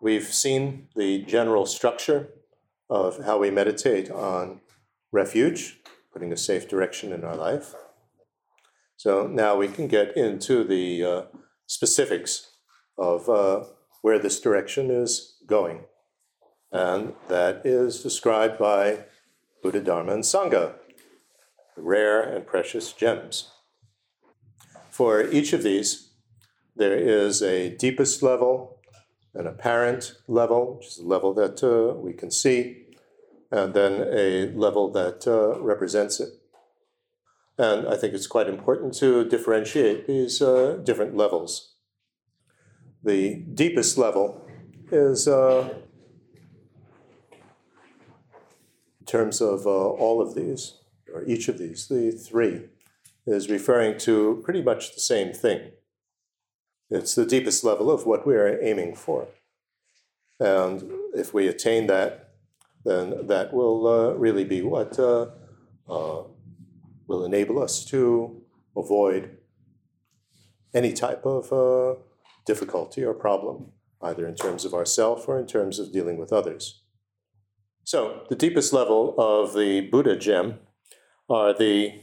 we've seen the general structure of how we meditate on refuge, putting a safe direction in our life. So now we can get into the uh, specifics of uh, where this direction is going. And that is described by Buddha, Dharma, and Sangha, rare and precious gems. For each of these, there is a deepest level, an apparent level, which is a level that uh, we can see, and then a level that uh, represents it. And I think it's quite important to differentiate these uh, different levels. The deepest level is, uh, in terms of uh, all of these, or each of these, the three, is referring to pretty much the same thing. It's the deepest level of what we are aiming for. And if we attain that, then that will uh, really be what uh, uh, will enable us to avoid any type of uh, difficulty or problem, either in terms of ourself or in terms of dealing with others. So, the deepest level of the Buddha gem are the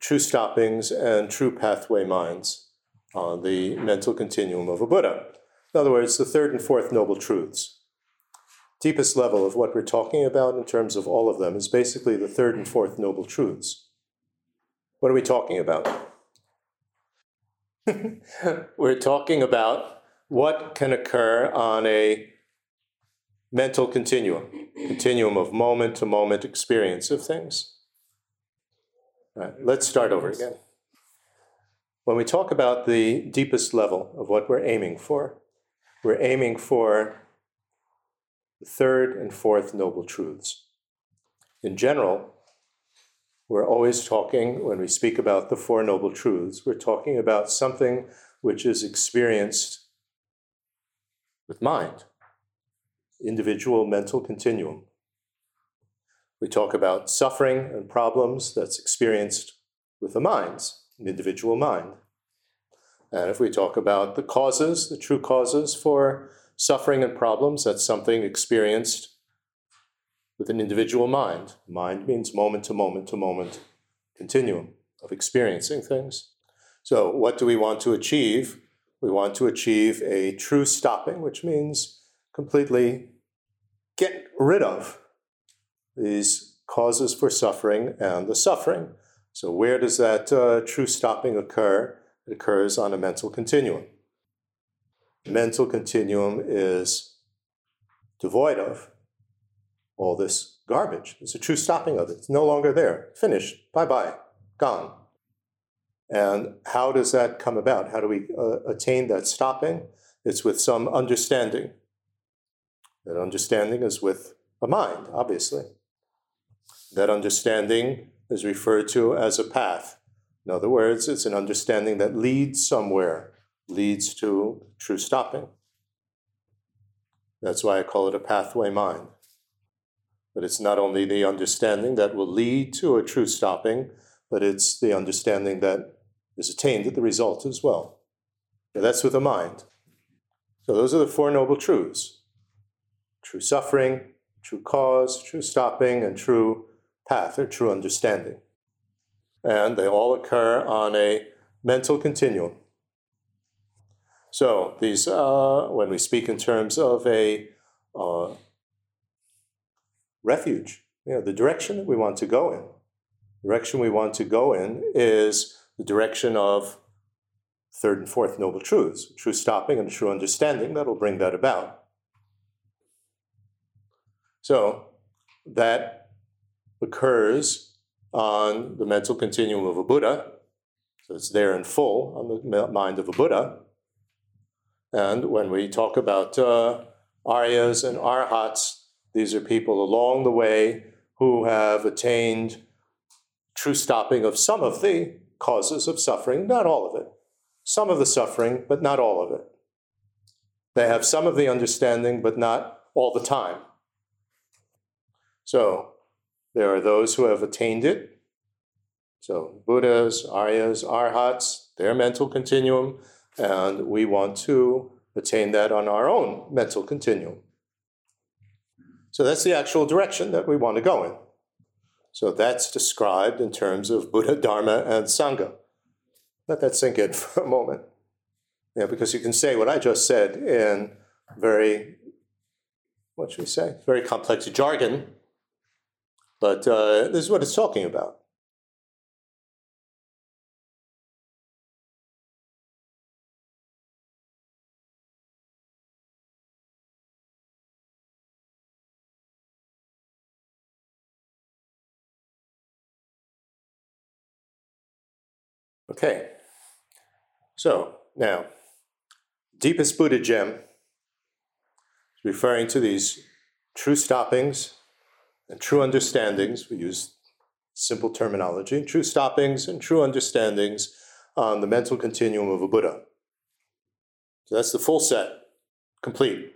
true stoppings and true pathway minds on the mental continuum of a Buddha. In other words, the third and fourth noble truths. Deepest level of what we're talking about in terms of all of them is basically the third and fourth noble truths. What are we talking about? we're talking about what can occur on a mental continuum, continuum of moment to moment experience of things. Let's start over again. When we talk about the deepest level of what we're aiming for, we're aiming for the third and fourth noble truths. In general, we're always talking, when we speak about the Four Noble Truths, we're talking about something which is experienced with mind, individual mental continuum. We talk about suffering and problems that's experienced with the minds, an individual mind. And if we talk about the causes, the true causes for suffering and problems, that's something experienced with an individual mind. Mind means moment to moment to moment continuum of experiencing things. So, what do we want to achieve? We want to achieve a true stopping, which means completely get rid of these causes for suffering and the suffering. So, where does that uh, true stopping occur? It occurs on a mental continuum. mental continuum is devoid of all this garbage. It's a true stopping of it. It's no longer there. Finished. Bye bye. Gone. And how does that come about? How do we uh, attain that stopping? It's with some understanding. That understanding is with a mind, obviously. That understanding is referred to as a path. In other words, it's an understanding that leads somewhere, leads to true stopping. That's why I call it a pathway mind. But it's not only the understanding that will lead to a true stopping, but it's the understanding that is attained at the result as well. Now, that's with the mind. So those are the Four Noble Truths true suffering, true cause, true stopping, and true path or true understanding. And they all occur on a mental continuum. So these, uh, when we speak in terms of a uh, refuge, you know, the direction that we want to go in, direction we want to go in is the direction of third and fourth noble truths, true stopping and true understanding that will bring that about. So that occurs on the mental continuum of a Buddha. So it's there in full on the mind of a Buddha. And when we talk about uh, Aryas and Arhats, these are people along the way who have attained true stopping of some of the causes of suffering, not all of it. Some of the suffering, but not all of it. They have some of the understanding, but not all the time. So there are those who have attained it. So Buddhas, Aryas, Arhats, their mental continuum, and we want to attain that on our own mental continuum. So that's the actual direction that we want to go in. So that's described in terms of Buddha, Dharma, and Sangha. Let that sink in for a moment. Yeah, because you can say what I just said in very, what should we say, very complex jargon, but uh, this is what it's talking about. Okay, so now, deepest Buddha gem referring to these true stoppings and true understandings. We use simple terminology true stoppings and true understandings on the mental continuum of a Buddha. So that's the full set, complete.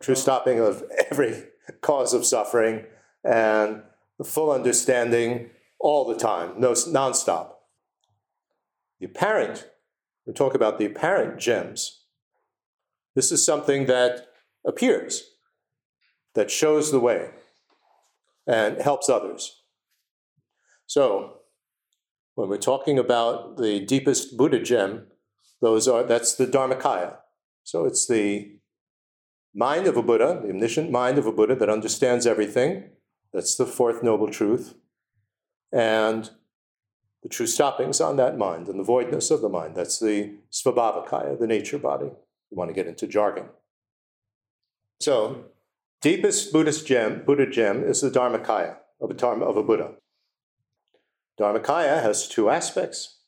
True stopping of every cause of suffering and the full understanding all the time, no nonstop. The apparent, we talk about the apparent gems. This is something that appears, that shows the way, and helps others. So, when we're talking about the deepest Buddha gem, those are that's the Dharmakaya. So it's the mind of a Buddha, the omniscient mind of a Buddha that understands everything. That's the fourth noble truth. And the true stoppings on that mind and the voidness of the mind. That's the svabhavakaya, the nature body. You want to get into jargon. So, deepest Buddhist gem, Buddha gem is the Dharmakaya of a, dharma, of a Buddha. Dharmakaya has two aspects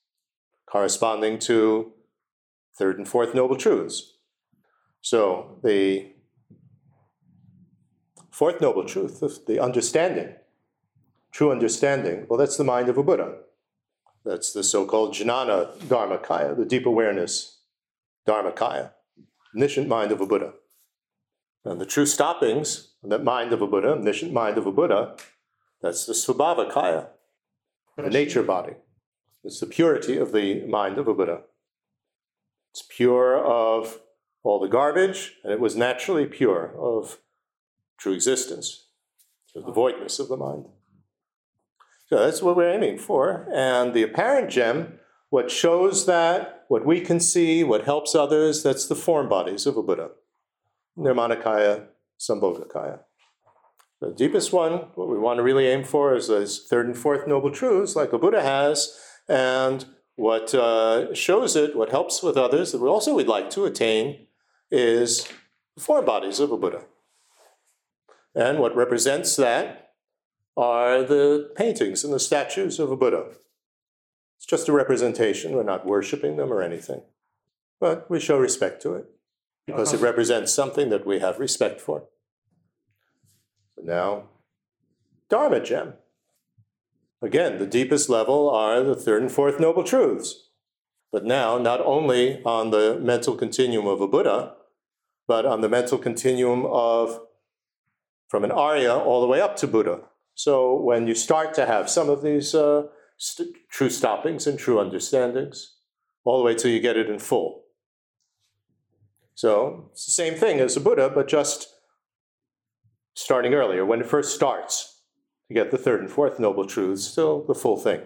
corresponding to third and fourth noble truths. So, the fourth noble truth, the understanding, true understanding, well, that's the mind of a Buddha. That's the so called Jnana Dharmakaya, the deep awareness Dharmakaya, omniscient mind of a Buddha. And the true stoppings, that mind of a Buddha, omniscient mind of a Buddha, that's the Svabhavakaya, the nature body. It's the purity of the mind of a Buddha. It's pure of all the garbage, and it was naturally pure of true existence, of the voidness of the mind. So that's what we're aiming for. And the apparent gem, what shows that, what we can see, what helps others, that's the form bodies of a Buddha. Nirmanakaya, Sambhogakaya. The deepest one, what we want to really aim for is those third and fourth noble truths, like the Buddha has, and what uh, shows it, what helps with others, that we also we'd like to attain, is the four bodies of a Buddha. And what represents that are the paintings and the statues of a Buddha. It's just a representation. We're not worshiping them or anything. But we show respect to it because it represents something that we have respect for. So now, Dharma gem. Again, the deepest level are the third and fourth noble truths. But now, not only on the mental continuum of a Buddha, but on the mental continuum of from an Arya all the way up to Buddha. So when you start to have some of these uh, st- true stoppings and true understandings, all the way till you get it in full. So it's the same thing as the Buddha, but just starting earlier, when it first starts, to get the third and fourth noble truths, still the full thing.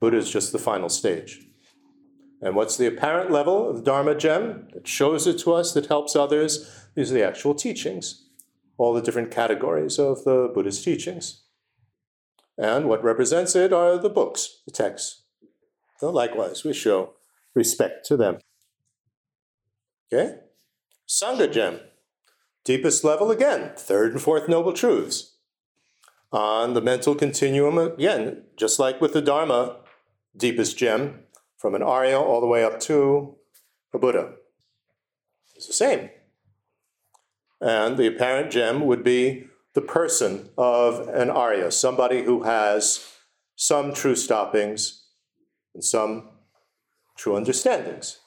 Buddha is just the final stage. And what's the apparent level of the Dharma gem that shows it to us, that helps others? These are the actual teachings all the different categories of the Buddhist teachings. And what represents it are the books, the texts. So likewise, we show respect to them. Okay? Sangha gem. Deepest level again, third and fourth noble truths. On the mental continuum, again, just like with the Dharma, deepest gem, from an Arya all the way up to a Buddha. It's the same. And the apparent gem would be the person of an Arya, somebody who has some true stoppings and some true understandings.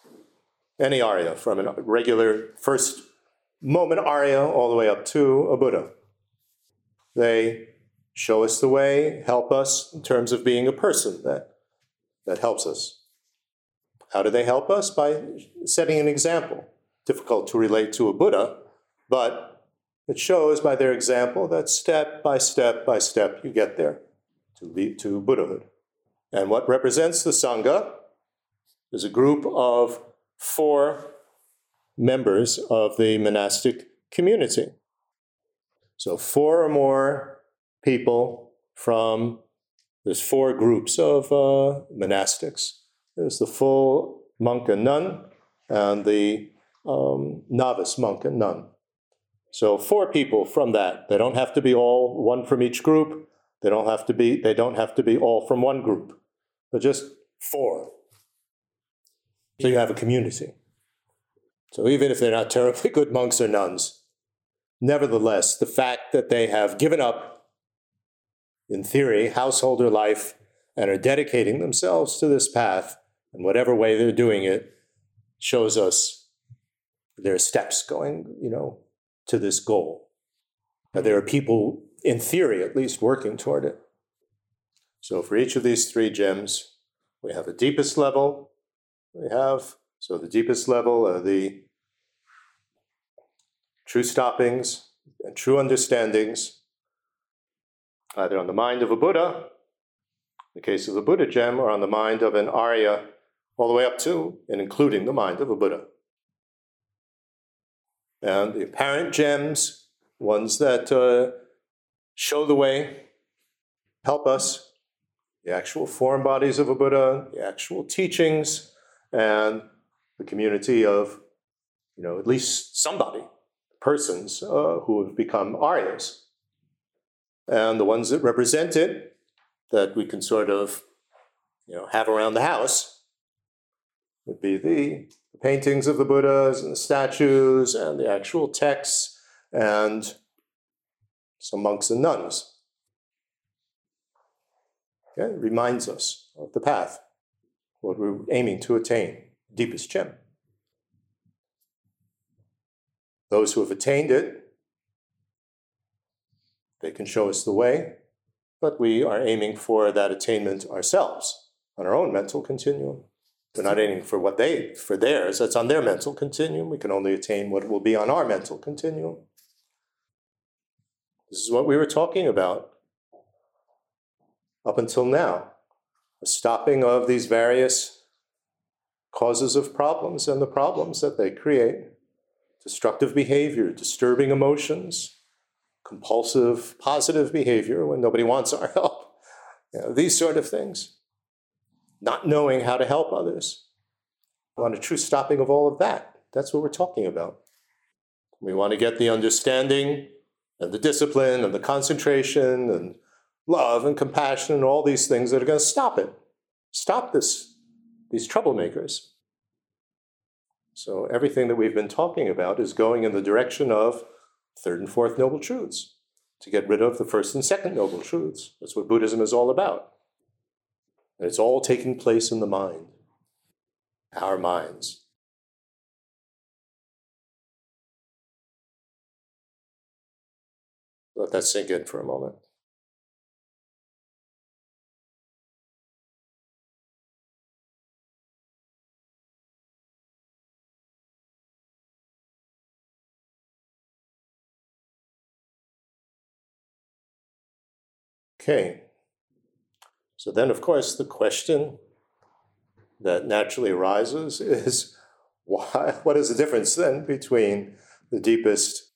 Any Arya, from a regular first moment Arya all the way up to a Buddha. They show us the way, help us in terms of being a person that, that helps us. How do they help us? By setting an example. Difficult to relate to a Buddha, but it shows by their example that step by step by step you get there to, lead to Buddhahood. And what represents the Sangha is a group of four members of the monastic community. So, four or more people from, there's four groups of uh, monastics. There's the full monk and nun, and the um, novice monk and nun. So, four people from that. They don't have to be all one from each group. They don't have to be, they don't have to be all from one group, but just four. So you have a community. So even if they're not terribly good monks or nuns, nevertheless, the fact that they have given up, in theory, householder life and are dedicating themselves to this path in whatever way they're doing it shows us there are steps going, you know, to this goal. Now, there are people, in theory at least, working toward it. So for each of these three gems, we have a deepest level, we have so the deepest level are the true stoppings and true understandings, either on the mind of a Buddha, in the case of the Buddha gem, or on the mind of an Arya, all the way up to and including the mind of a Buddha. And the apparent gems, ones that uh, show the way, help us, the actual form bodies of a Buddha, the actual teachings, and the community of, you know, at least somebody, persons uh, who have become Aryas. And the ones that represent it, that we can sort of, you know, have around the house, would be the paintings of the Buddhas and the statues and the actual texts and some monks and nuns. Okay? It reminds us of the path, what we're aiming to attain deepest gem. Those who have attained it, they can show us the way, but we are aiming for that attainment ourselves on our own mental continuum. We're not aiming for what they, for theirs, that's on their mental continuum. We can only attain what will be on our mental continuum. This is what we were talking about up until now. Stopping of these various causes of problems and the problems that they create destructive behavior, disturbing emotions, compulsive positive behavior when nobody wants our help, you know, these sort of things. Not knowing how to help others. We want a true stopping of all of that. That's what we're talking about. We want to get the understanding and the discipline and the concentration and love and compassion and all these things that are going to stop it. Stop this these troublemakers. So everything that we've been talking about is going in the direction of third and fourth noble truths, to get rid of the first and second noble truths. That's what Buddhism is all about. And it's all taking place in the mind, our minds. Let that sink in for a moment. Okay. So then, of course, the question that naturally arises is why, what is the difference then between the deepest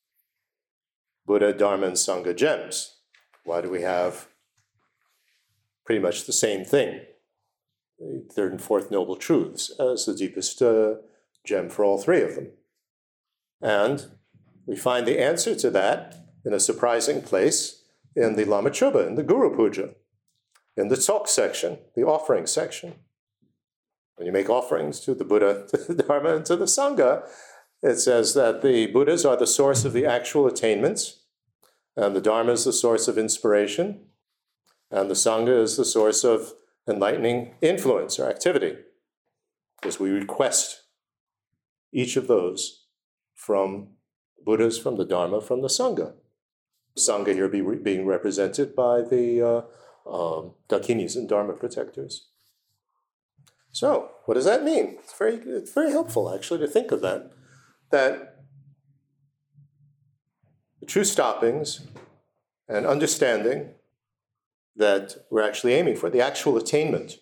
Buddha, Dharma, and Sangha gems? Why do we have pretty much the same thing, the third and fourth noble truths, as the deepest uh, gem for all three of them? And we find the answer to that in a surprising place in the Lama Chopa, in the Guru Puja, in the Tsok section, the offering section. When you make offerings to the Buddha, to the Dharma, and to the Sangha, it says that the Buddhas are the source of the actual attainments, and the Dharma is the source of inspiration, and the Sangha is the source of enlightening influence or activity. Because we request each of those from Buddhas, from the Dharma, from the Sangha. Sangha here be re- being represented by the uh, um, Dakinis and Dharma protectors. So, what does that mean? It's very, it's very helpful actually to think of that. That the true stoppings and understanding that we're actually aiming for, the actual attainment,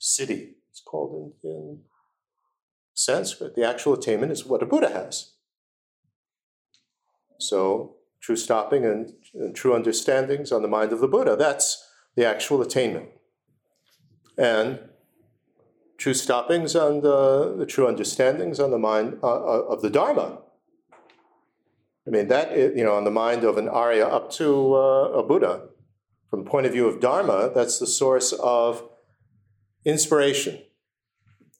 siddhi, it's called in, in Sanskrit, the actual attainment is what a Buddha has. So, true stopping and, and true understandings on the mind of the Buddha, that's the actual attainment. And true stoppings and the true understandings on the mind uh, uh of the Dharma. I mean, that, you know, on the mind of an Arya up to uh, a Buddha, from the point of view of Dharma, that's the source of inspiration.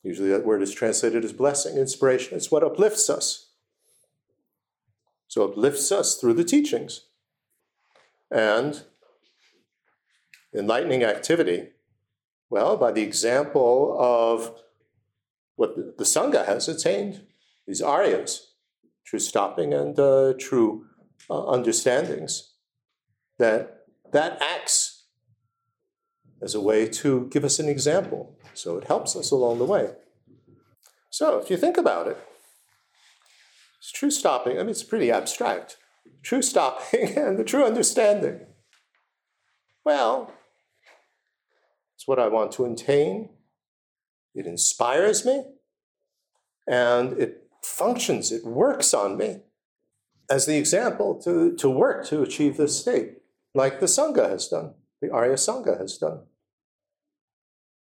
Usually that word is translated as blessing, inspiration. It's what uplifts us. So it lifts us through the teachings. And enlightening activity, well, by the example of what the Sangha has attained, these Aryas, true stopping and uh, true uh, understandings, that that acts as a way to give us an example. So it helps us along the way. So if you think about it, it's true stopping, I mean, it's pretty abstract. True stopping and the true understanding. Well, it's what I want to attain. It inspires me and it functions, it works on me as the example to, to work to achieve this state, like the Sangha has done, the Arya Sangha has done.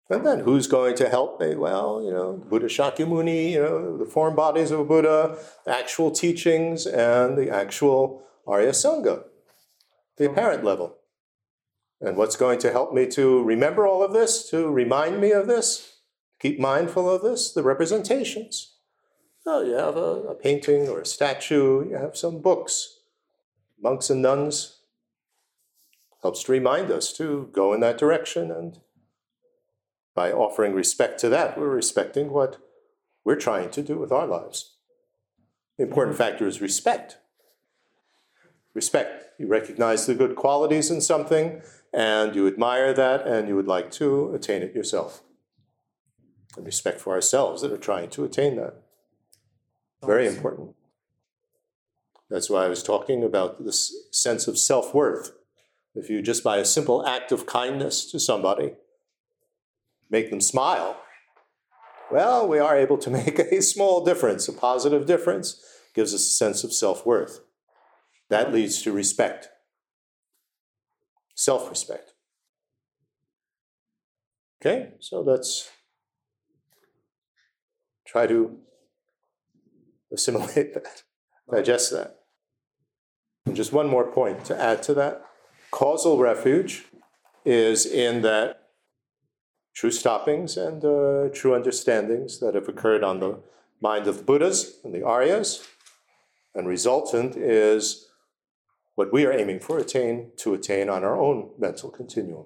And then who's going to help me? Well, you know, Buddha Shakyamuni, you know, the form bodies of Buddha, actual teachings, and the actual Arya Sangha, the apparent level. And what's going to help me to remember all of this, to remind me of this, keep mindful of this? The representations. Oh, you have a, a painting or a statue, you have some books, monks and nuns. Helps to remind us to go in that direction and by offering respect to that, we're respecting what we're trying to do with our lives. The important factor is respect. Respect. You recognize the good qualities in something, and you admire that, and you would like to attain it yourself. And respect for ourselves that are trying to attain that. Very important. That's why I was talking about this sense of self worth. If you just by a simple act of kindness to somebody, make them smile, well, we are able to make a small difference, a positive difference, gives us a sense of self worth. That leads to respect, self respect. Okay, so let's try to assimilate that, digest that. And just one more point to add to that causal refuge is in that true stoppings and uh, true understandings that have occurred on the mind of the Buddhas and the Aryas. And resultant is what we are aiming for attain to attain on our own mental continuum.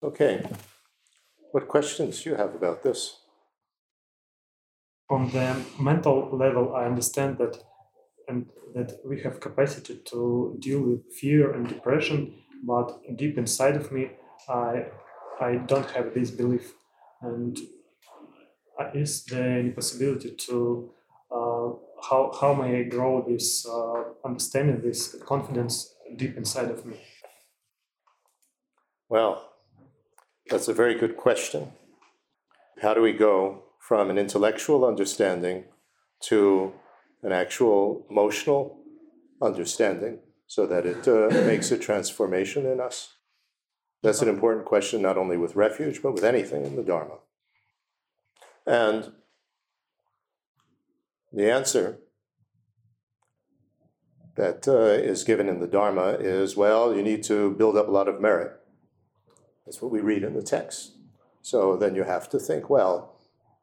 Okay. What questions do you have about this? On the mental level, I understand that and that we have capacity to deal with fear and depression, but deep inside of me, I I don't have this belief. And uh, is there any possibility to uh, how how may I grow this uh, understanding, this confidence deep inside of me? Well, that's a very good question. How do we go from an intellectual understanding to an actual emotional understanding so that it uh, makes a transformation in us? That's an important question, not only with refuge, but with anything in the Dharma. And the answer that uh, is given in the Dharma is well, you need to build up a lot of merit. That's what we read in the text. So then you have to think, well,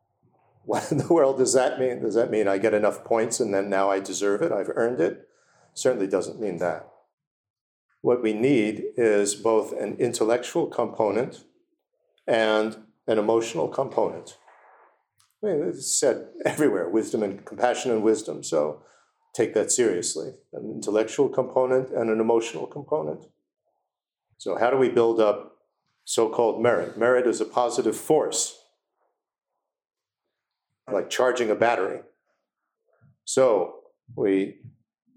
what in the world does that mean? Does that mean I get enough points and then now I deserve it? I've earned it? Certainly doesn't mean that. What we need is both an intellectual component and an emotional component. I mean, it's said everywhere wisdom and compassion and wisdom. So take that seriously an intellectual component and an emotional component. So, how do we build up so called merit? Merit is a positive force, like charging a battery. So, we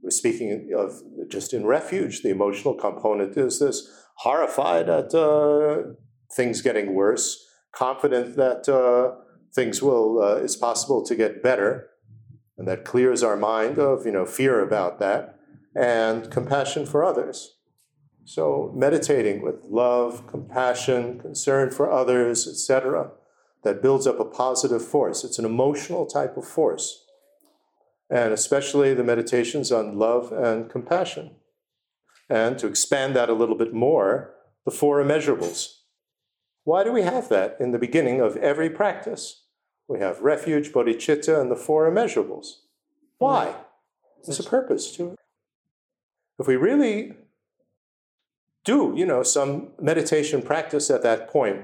we're speaking of just in refuge, the emotional component is this horrified at uh, things getting worse, confident that uh, things will uh, it's possible to get better, and that clears our mind of you know fear about that, and compassion for others. So meditating with love, compassion, concern for others, etc., that builds up a positive force. It's an emotional type of force, and especially the meditations on love and compassion. And to expand that a little bit more, the four immeasurables. Why do we have that in the beginning of every practice? We have refuge, bodhicitta, and the four immeasurables. Why? Mm. There's a purpose to it. If we really do, you know, some meditation practice at that point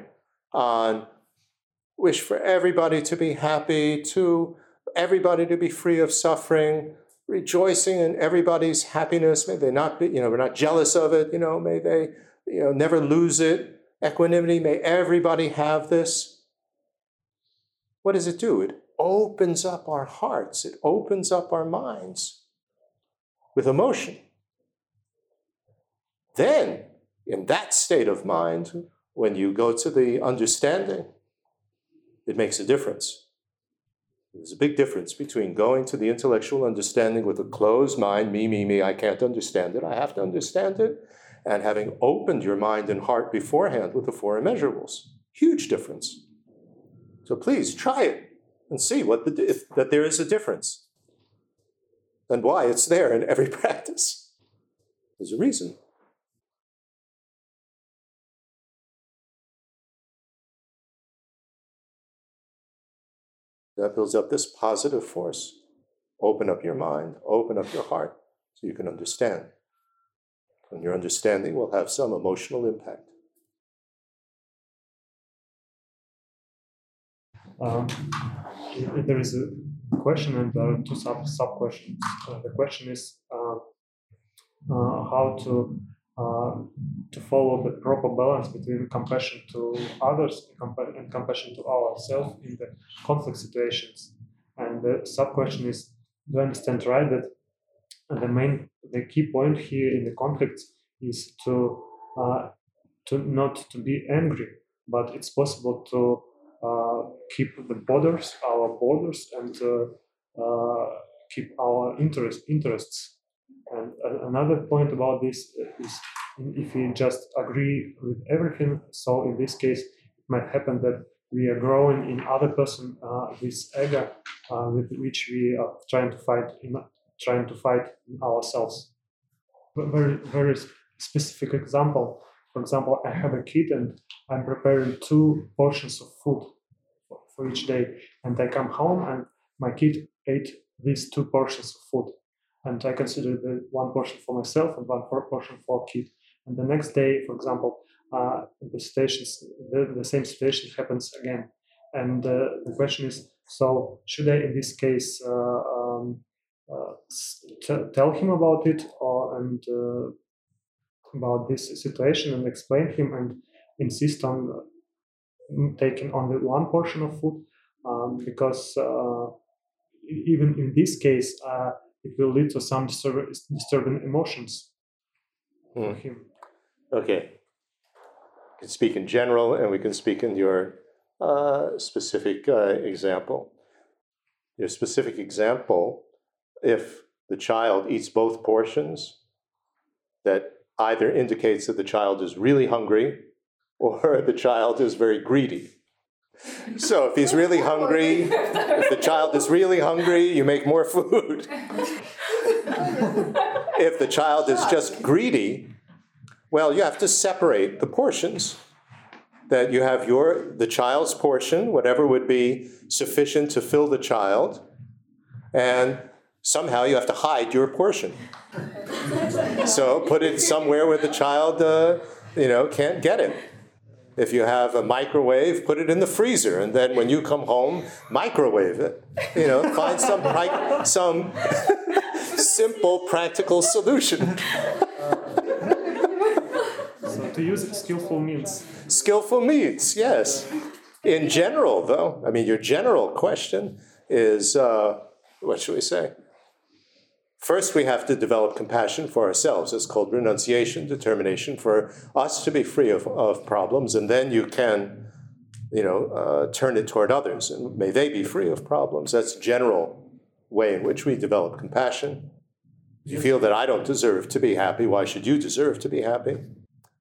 on wish for everybody to be happy, to everybody to be free of suffering, rejoicing in everybody's happiness. May they not be, you know, we're not jealous of it, you know, may they, you know, never lose it. Equanimity, may everybody have this. What does it do? It opens up our hearts, it opens up our minds with emotion. Then, in that state of mind, when you go to the understanding, it makes a difference. There's a big difference between going to the intellectual understanding with a closed mind, me, me, me, I can't understand it, I have to understand it, and having opened your mind and heart beforehand with the four immeasurables. Huge difference. So please try it and see what the, if, that there is a difference and why it's there in every practice. There's a reason. That builds up this positive force. Open up your mind, open up your heart so you can understand. And your understanding will have some emotional impact. Um, there is a question and there are two sub sub questions. Uh, the question is uh, uh, how to to follow the proper balance between compassion to others and compassion to ourselves in the conflict situations. And the sub question is: Do I understand right that the main, the key point here in the conflict is to uh, to not to be angry, but it's possible to uh, keep the borders, our borders, and uh, uh, keep our interest interests and another point about this is if we just agree with everything, so in this case, it might happen that we are growing in other person uh, this ego uh, with which we are trying to fight in trying to fight ourselves. Very very specific example. For example, I have a kid and I'm preparing two portions of food for each day, and I come home and my kid ate these two portions of food and I consider the one portion for myself and one portion for a kid. And the next day, for example, uh, the situations, the, the, same situation happens again. And uh, the question is, so should I, in this case, uh, um, uh, t- tell him about it or and uh, about this situation and explain him and insist on taking only one portion of food um, because uh, even in this case it will lead to some disturb- disturbing emotions hmm. for him. Okay. We can speak in general, and we can speak in your uh, specific uh, example. Your specific example, if the child eats both portions, that either indicates that the child is really hungry or the child is very greedy. So if he's really hungry, if the child is really hungry, you make more food. if the child is just greedy, well, you have to separate the portions. That you have your the child's portion, whatever would be sufficient to fill the child, and somehow you have to hide your portion. so put it somewhere where the child, uh, you know, can't get it. If you have a microwave, put it in the freezer, and then when you come home, microwave it. You know, find some some simple, practical solution. so to use skillful means. Skillful means, yes. In general, though, I mean, your general question is, uh, what should we say? First, we have to develop compassion for ourselves. It's called renunciation, determination for us to be free of, of problems, and then you can, you know, uh, turn it toward others, and may they be free of problems. That's general way in which we develop compassion. If you feel that I don't deserve to be happy, why should you deserve to be happy?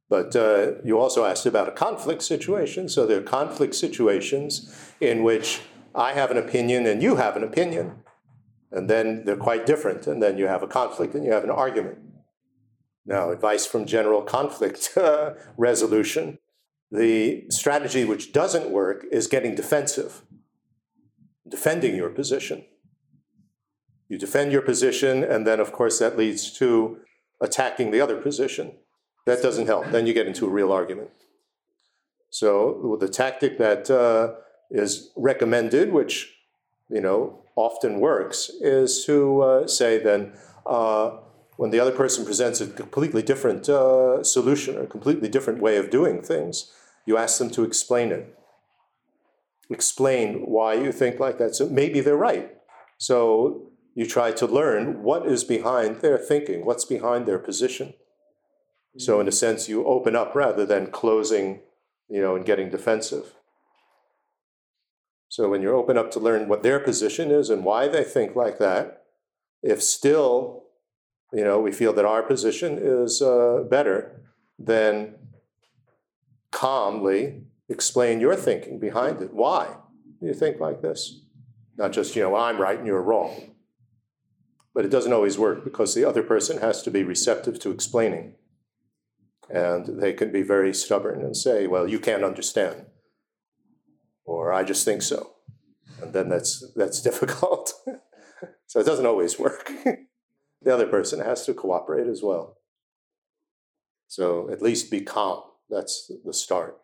But uh, you also asked about a conflict situation. So there are conflict situations in which I have an opinion and you have an opinion and then they're quite different, and then you have a conflict and you have an argument. Now, advice from general conflict uh, resolution the strategy which doesn't work is getting defensive, defending your position. You defend your position, and then, of course, that leads to attacking the other position. That doesn't help. Then you get into a real argument. So, the tactic that uh, is recommended, which you know often works is to uh, say then uh, when the other person presents a completely different uh, solution or a completely different way of doing things, you ask them to explain it. Explain why you think like that. So maybe they're right. So you try to learn what is behind their thinking, what's behind their position. So in a sense, you open up rather than closing, you know, and getting defensive. So when you're open up to learn what their position is and why they think like that, if still, you know, we feel that our position is uh, better, then calmly explain your thinking behind it. Why do you think like this? Not just, you know, I'm right and you're wrong. But it doesn't always work because the other person has to be receptive to explaining. And they can be very stubborn and say, well, you can't understand or I just think so. And then that's, that's difficult. so it doesn't always work. the other person has to cooperate as well. So at least be calm. That's the start.